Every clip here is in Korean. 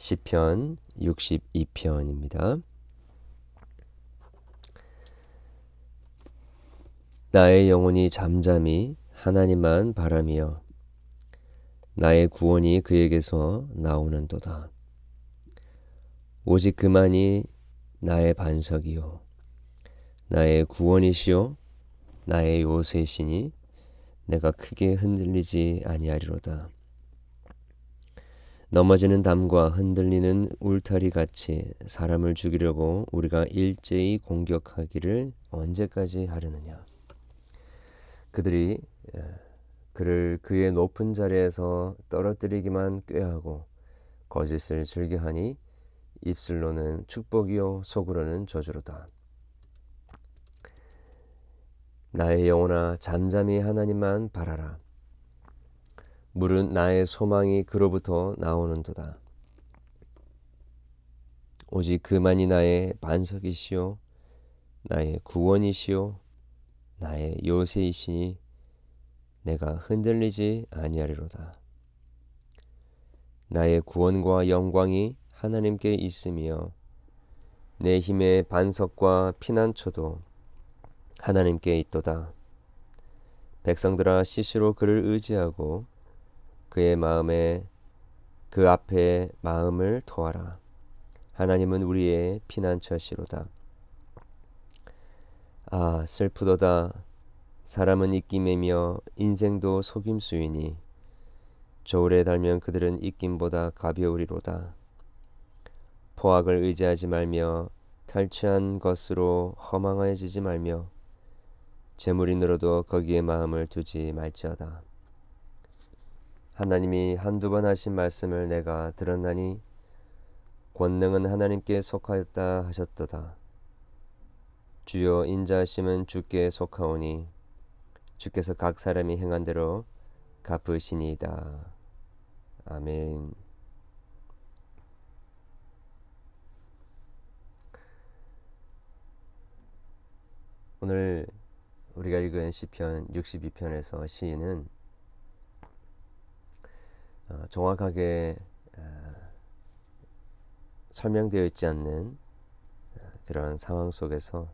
시편 62편입니다. 나의 영혼이 잠잠히 하나님만 바라며 나의 구원이 그에게서 나오는도다. 오직 그만이 나의 반석이요 나의 구원이시요 나의 요새시니 내가 크게 흔들리지 아니하리로다. 넘어지는 담과 흔들리는 울타리 같이 사람을 죽이려고 우리가 일제히 공격하기를 언제까지 하려느냐. 그들이 그를 그의 높은 자리에서 떨어뜨리기만 꾀하고 거짓을 즐겨하니 입술로는 축복이요 속으로는 저주로다. 나의 영혼아 잠잠히 하나님만 바라라. 물은 나의 소망이 그로부터 나오는도다. 오직 그만이 나의 반석이시요 나의 구원이시요 나의 요새이시니 내가 흔들리지 아니하리로다. 나의 구원과 영광이 하나님께 있으며 내 힘의 반석과 피난처도 하나님께 있도다. 백성들아 시시로 그를 의지하고 그의 마음에 그 앞에 마음을 토하라. 하나님은 우리의 피난처시로다. 아 슬프도다. 사람은 입김이며 인생도 속임수이니 저울에 달면 그들은 입김보다 가벼우리로다. 포악을 의지하지 말며 탈취한 것으로 허망해지지 말며 재물이 늘어도 거기에 마음을 두지 말지어다. 하나님이 한두 번 하신 말씀을 내가 들었나니 권능은 하나님께 속하였다 하셨도다. 주여 인자하심은 주께 속하오니 주께서 각 사람이 행한 대로 갚으시니이다. 아멘. 오늘 우리가 읽은 시편 62편에서 시인은 어, 정확하게 어, 설명되어 있지 않는 어, 그런 상황 속에서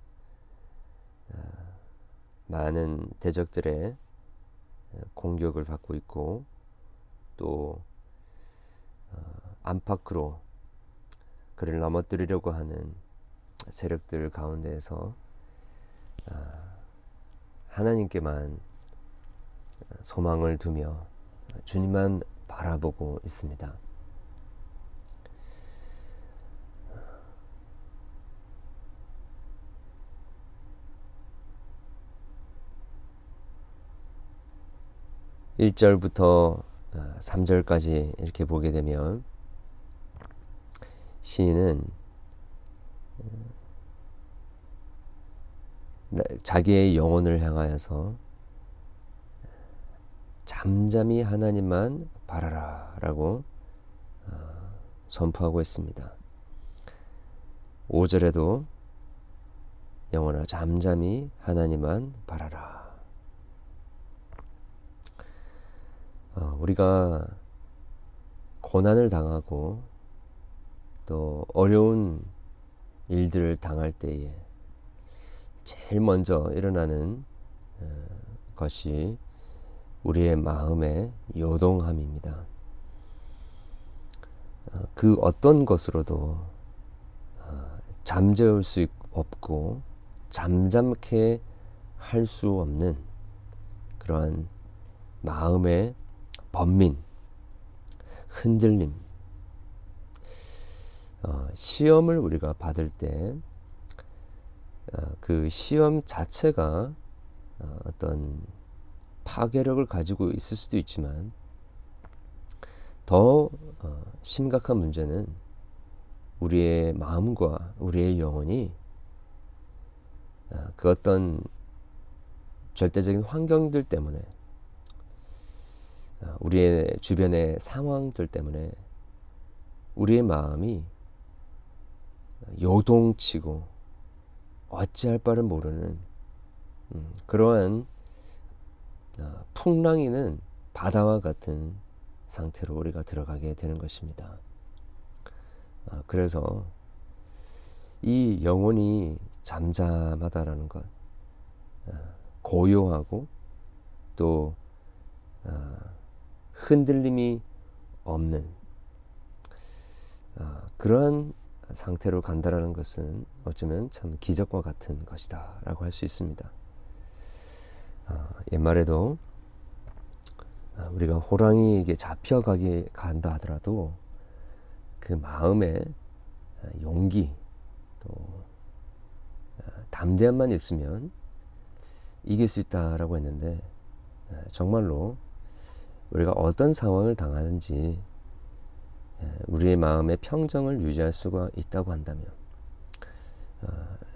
많은 대적들의 공격을 받고 있고 또 안팎으로 그를 넘어뜨리려고 하는 세력들 가운데에서 하나님께만 소망을 두며 주님만 바라보고 있습니다. 일절부터 3절까지 어, 이렇게 보게 되면 시인은 어, 자기의 영혼을 향하여서 잠잠히 하나님만 바라라 라고 어, 선포하고 있습니다. 5절에도 영원아 잠잠히 하나님만 바라라. 어, 우리가 고난을 당하고 또 어려운 일들을 당할 때에 제일 먼저 일어나는 어, 것이 우리의 마음의 요동함입니다. 어, 그 어떤 것으로도 어, 잠재울 수 없고 잠잠케 할 수 없는 그러한 마음의 번민, 흔들림, 어, 시험을 우리가 받을 때그 어, 시험 자체가 어, 어떤 파괴력을 가지고 있을 수도 있지만 더 어, 심각한 문제는 우리의 마음과 우리의 영혼이 어, 그 어떤 절대적인 환경들 때문에 어, 우리의 주변의 상황들 때문에 우리의 마음이 요동치고 어찌할 바를 모르는 음, 그러한 어, 풍랑이는 바다와 같은 상태로 우리가 들어가게 되는 것입니다. 아, 그래서 이 영혼이 잠잠하다라는 것, 아, 고요하고 또 아, 흔들림이 없는 그러한 상태로 간다라는 것은 어쩌면 참 기적과 같은 것이다라고 할 수 있습니다. 옛말에도 우리가 호랑이에게 잡혀가게 간다 하더라도 그 마음에 용기 또 담대함만 있으면 이길 수 있다라고 했는데 정말로 우리가 어떤 상황을 당하는지 우리의 마음의 평정을 유지할 수가 있다고 한다면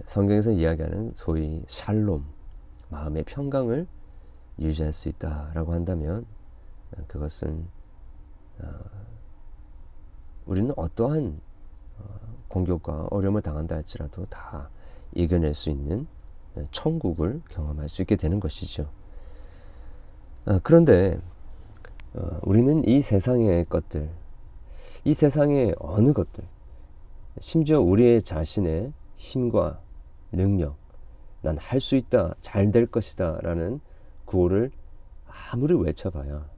성경에서 이야기하는 소위 샬롬 마음의 평강을 유지할 수 있다라고 한다면 그것은 우리는 어떠한 공격과 어려움을 당한다 할지라도 다 이겨낼 수 있는 천국을 경험할 수 있게 되는 것이죠. 그런데 어, 우리는 이 세상의 것들, 이 세상의 어느 것들, 심지어 우리의 자신의 힘과 능력, 난 할 수 있다, 잘 될 것이다 라는 구호를 아무리 외쳐봐야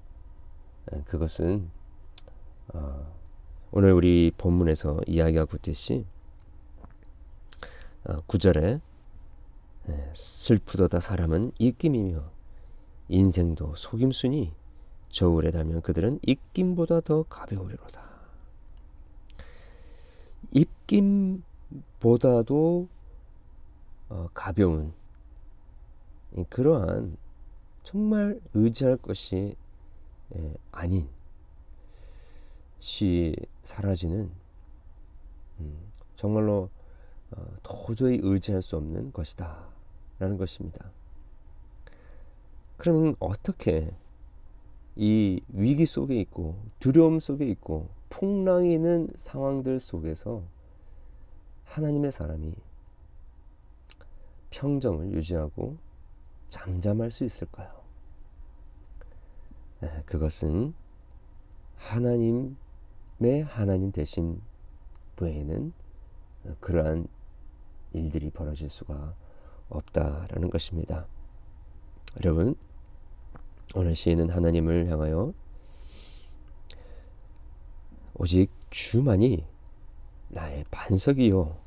그것은 어, 오늘 우리 본문에서 이야기하고 있듯이 어, 구절에 슬프도다 사람은 입김이며 인생도 속임수니 저울에 달면 그들은 입김보다 더 가벼우리로다. 입김보다도 어, 가벼운 그러한 정말 의지할 것이 아닌 시 사라지는 음, 정말로 어, 도저히 의지할 수 없는 것이다 라는 것입니다. 그러면 어떻게 이 위기 속에 있고 두려움 속에 있고 풍랑이 있는 상황들 속에서 하나님의 사람이 평정을 유지하고 잠잠할 수 있을까요? 네, 그것은 하나님 하나님 대신 외에는 그러한 일들이 벌어질 수가 없다라는 것입니다. 여러분, 오늘 시인은 하나님을 향하여 오직 주만이 나의 반석이요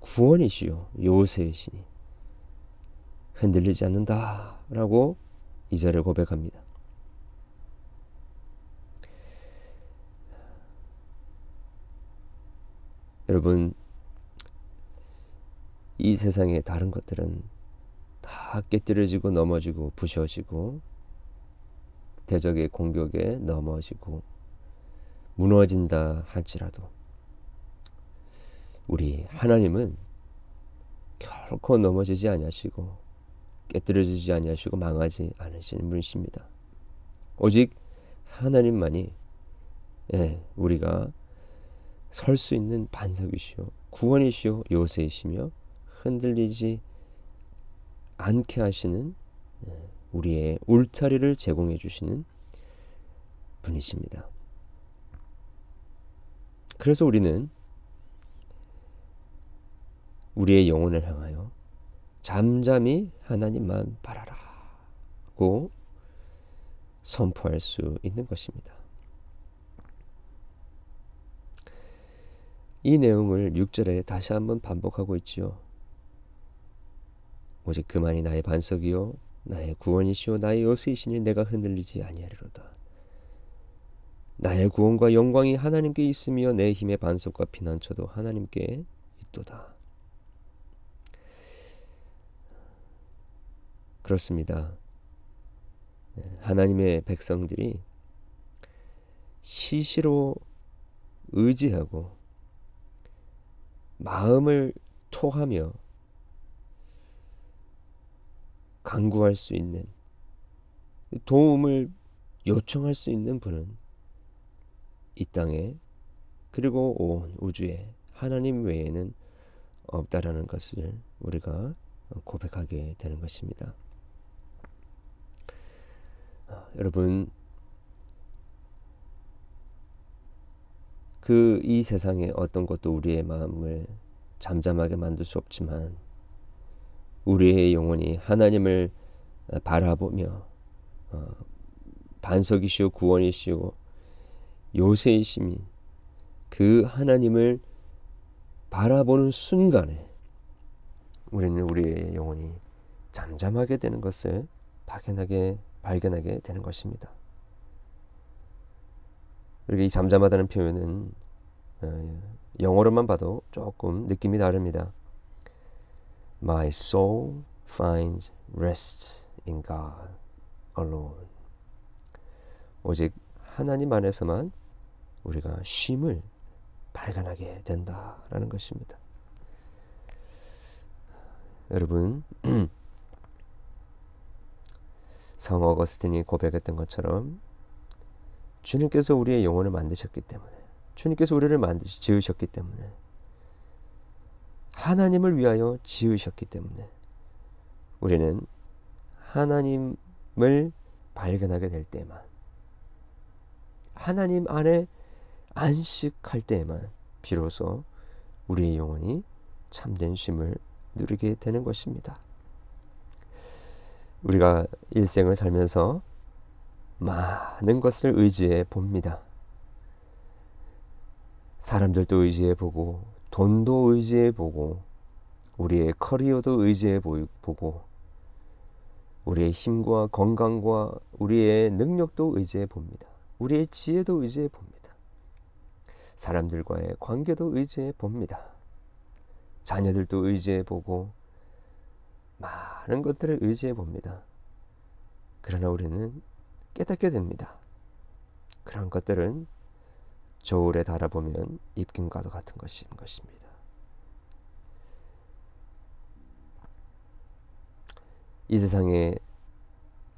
구원이시요 요새이시니 흔들리지 않는다 라고 이 절에 고백합니다. 여러분 이 세상의 다른 것들은 다 깨뜨려지고 넘어지고 부셔지고 대적의 공격에 넘어지고 무너진다 할지라도 우리 하나님은 결코 넘어지지 아니하시고 깨뜨려지지 아니하시고 망하지 않으시는 분이십니다. 오직 하나님만이 예, 우리가 설 수 있는 반석이시요 구원이시요 요새이시며 흔들리지 않게 하시는 예, 우리의 울타리를 제공해 주시는 분이십니다. 그래서 우리는 우리의 영혼을 향하여 잠잠히 하나님만 바라라고 선포할 수 있는 것입니다. 이 내용을 6절에 다시 한번 반복하고 있지요. 오직 그만이 나의 반석이요 나의 구원이시요 나의 요새이시니 내가 흔들리지 아니하리로다. 나의 구원과 영광이 하나님께 있으며 내 힘의 반석과 피난처도 하나님께 있도다. 그렇습니다. 네, 하나님의 백성들이 시시로 의지하고 마음을 토하며 간구할 수 있는 도움을 요청할 수 있는 분은 이 땅에 그리고 온 우주에 하나님 외에는 없다라는 것을 우리가 고백하게 되는 것입니다. 아, 여러분. 그 이 세상에 어떤 것도 우리의 마음을 잠잠하게 만들 수 없지만 우리의 영혼이 하나님을 바라보며 어, 반석이시오 구원이시오 요새이시민 그 하나님을 바라보는 순간에 우리는 우리의 영혼이 잠잠하게 되는 것을 발견하게 발견하게 되는 것입니다. 그리고 이 잠잠하다는 표현은 어, 영어로만 봐도 조금 느낌이 다릅니다. My soul finds rest in God alone. 오직 하나님 안에서만 우리가 쉼을 발견하게 된다라는 것입니다. 여러분 성 어거스틴이 고백했던 것처럼 주님께서 우리의 영혼을 만드셨기 때문에 주님께서 우리를 만드시 지으셨기 때문에 하나님을 위하여 지으셨기 때문에 우리는 하나님을 발견하게 될 때만 하나님 안에 안식할 때에만 비로소 우리의 영혼이 참된 쉼을 누리게 되는 것입니다. 우리가 일생을 살면서 많은 것을 의지해 봅니다. 사람들도 의지해 보고, 돈도 의지해 보고, 우리의 커리어도 의지해 보고, 우리의 힘과 건강과 우리의 능력도 의지해 봅니다. 우리의 지혜도 의지해 봅니다. 사람들과의 관계도 의지해 봅니다. 자녀들도 의지해 보고, 많은 것들을 의지해 봅니다. 그러나 우리는 깨닫게 됩니다. 그런 것들은 저울에 달아보면 입김과도 같은 것인 것입니다. 이 세상에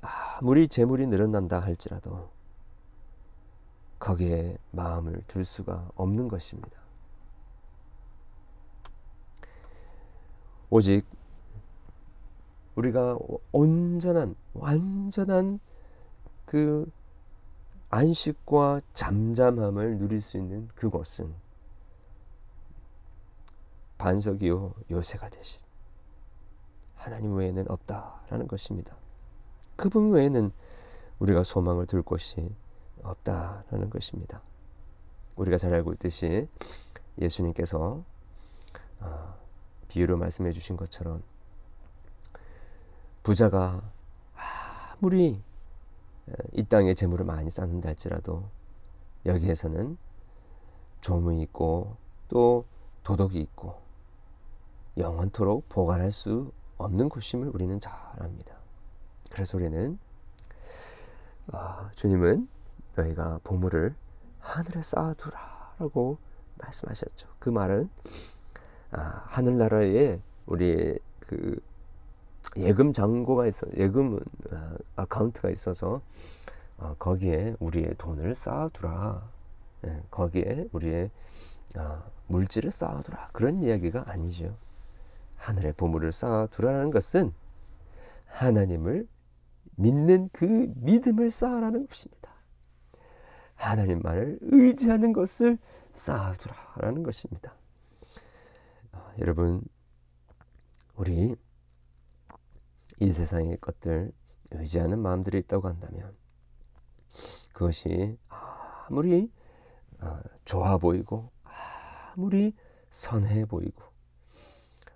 아무리 재물이 늘어난다 할지라도 거기에 마음을 둘 수가 없는 것입니다. 오직 우리가 온전한 완전한 그 안식과 잠잠함을 누릴 수 있는 그곳은 반석이요 요새가 되신 하나님 외에는 없다라는 것입니다. 그분 외에는 우리가 소망을 둘 곳이 없다라는 것입니다. 우리가 잘 알고 있듯이 예수님께서 아, 비유로 말씀해 주신 것처럼 부자가 아무리 이 땅에 재물을 많이 쌓는다 할지라도 여기에서는 조문이 있고 또 도덕이 있고 영원토록 보관할 수 없는 곳임을 우리는 잘 압니다. 그래서 우리는 아, 주님은 너희가 보물을 하늘에 쌓아두라라고 말씀하셨죠. 그 말은 아, 하늘나라에 우리 그 예금 잔고가 있어 예금 아, 아카운트가 있어서 어, 거기에 우리의 돈을 쌓아두라. 예, 거기에 우리의 아, 물질을 쌓아두라. 그런 이야기가 아니죠. 하늘의 보물을 쌓아두라는 것은 하나님을 믿는 그 믿음을 쌓아라는 것입니다. 하나님만을 의지하는 것을 쌓아두라라는 것입니다. 아, 여러분, 우리 이 세상의 것들 의지하는 마음들이 있다고 한다면 그것이 아무리 어, 좋아 보이고 아무리 선해 보이고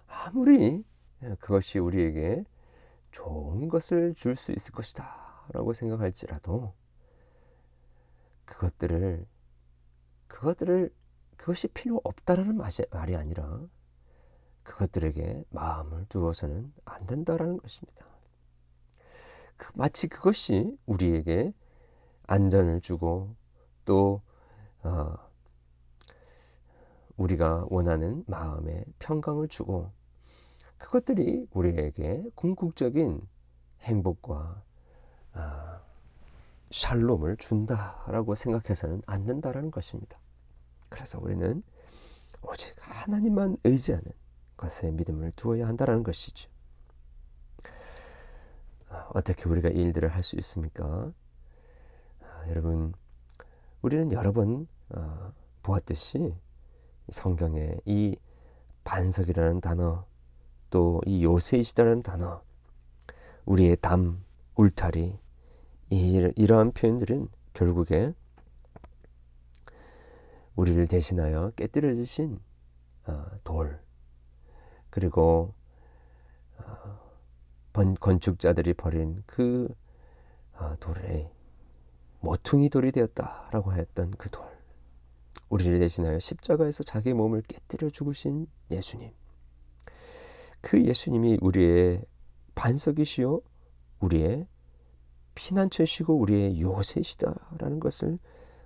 아무리 그것이 우리에게 좋은 것을 줄 수 있을 것이다 라고 생각할지라도 그것들을 그것들을 그것이 필요 없다라는 말이 아니라 그것들에게 마음을 두어서는 안 된다라는 것입니다. 그, 마치 그것이 우리에게 안전을 주고 또 어, 우리가 원하는 마음의 평강을 주고 그것들이 우리에게 궁극적인 행복과 어, 샬롬을 준다라고 생각해서는 안 된다라는 것입니다. 그래서 우리는 오직 하나님만 의지하는 것에 믿음을 두어야 한다는 것이죠. 어떻게 우리가 이 일들을 할 수 있습니까? 아, 여러분, 우리는 여러 번 어, 보았듯이 성경에 이 반석이라는 단어 또 이 요새이시다라는 단어 우리의 담, 울타리 이, 이러한 표현들은 결국에 우리를 대신하여 깨뜨려 주신 어, 돌 그리고 어, 건축자들이 버린 그 어, 돌에 모퉁이 돌이 되었다라고 했던 그 돌. 우리를 대신하여 십자가에서 자기 몸을 깨뜨려 죽으신 예수님. 그 예수님이 우리의 반석이시요 우리의 피난처시고 우리의 요새시다라는 것을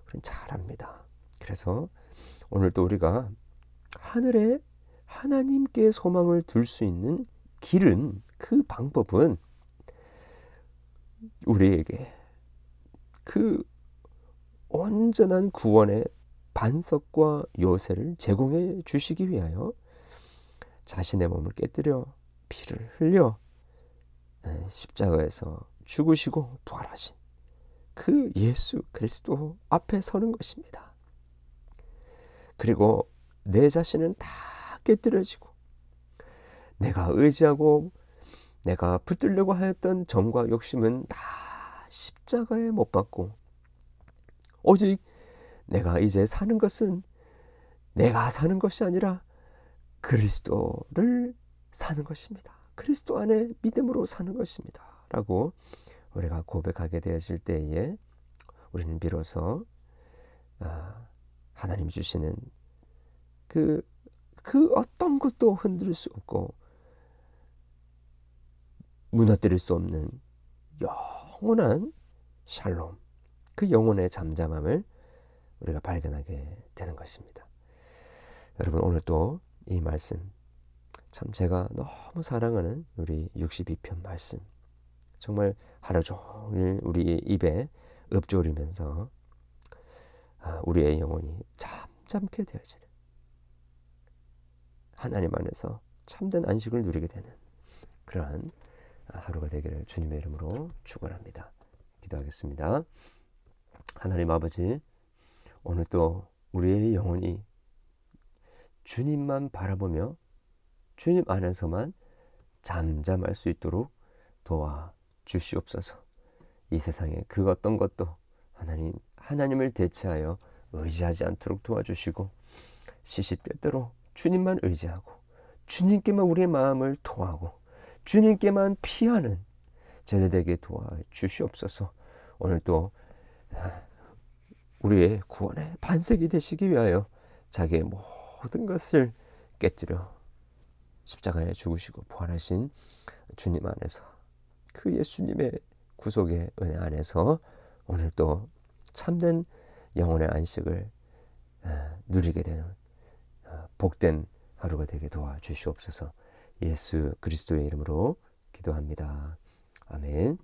우리는 잘 압니다. 그래서 오늘 또 우리가 하늘에 하나님께 소망을 둘 수 있는 길은 그 방법은 우리에게 그 온전한 구원의 반석과 요새를 제공해 주시기 위하여 자신의 몸을 깨뜨려 피를 흘려 네, 십자가에서 죽으시고 부활하신 그 예수 그리스도 앞에 서는 것입니다. 그리고 내 자신은 다 깨뜨려지고 내가 의지하고 내가 붙들려고 하였던 정과 욕심은 다 십자가에 못 박고 오직 내가 이제 사는 것은 내가 사는 것이 아니라 그리스도를 사는 것입니다. 그리스도 안에 믿음으로 사는 것입니다. 라고 우리가 고백하게 되어질 때에 우리는 비로소 아, 하나님 주시는 그, 그 어떤 것도 흔들 수 없고 무너뜨릴 수 없는 영원한 샬롬, 그 영혼의 잠잠함을 우리가 발견하게 되는 것입니다. 여러분 오늘 또이 말씀 참 제가 너무 사랑하는 우리 62편 말씀 정말 하루 종일 우리 입에 읊조리면서 아, 우리의 영혼이 잠잠케 되어지는 하나님 안에서 참된 안식을 누리게 되는 그러한 하루가 되기를 주님의 이름으로 축원합니다. 기도하겠습니다. 하나님 아버지 오늘 또 우리의 영혼이 주님만 바라보며 주님 안에서만 잠잠할 수 있도록 도와 주시옵소서. 이 세상에 그 어떤 것도 하나님 하나님을 대체하여 의지하지 않도록 도와주시고 시시때때로 주님만 의지하고 주님께만 우리의 마음을 토하고 주님께만 피하는 제대되게 도와 주시옵소서. 오늘 또 우리의 구원의 반석이 되시기 위하여 자기의 모든 것을 깨뜨려 십자가에 죽으시고 부활하신 주님 안에서 그 예수님의 구속의 은혜 안에서 오늘 또 참된 영혼의 안식을 누리게 되는 어, 복된 하루가 되게 도와주시옵소서 예수 그리스도의 이름으로 기도합니다. 아멘.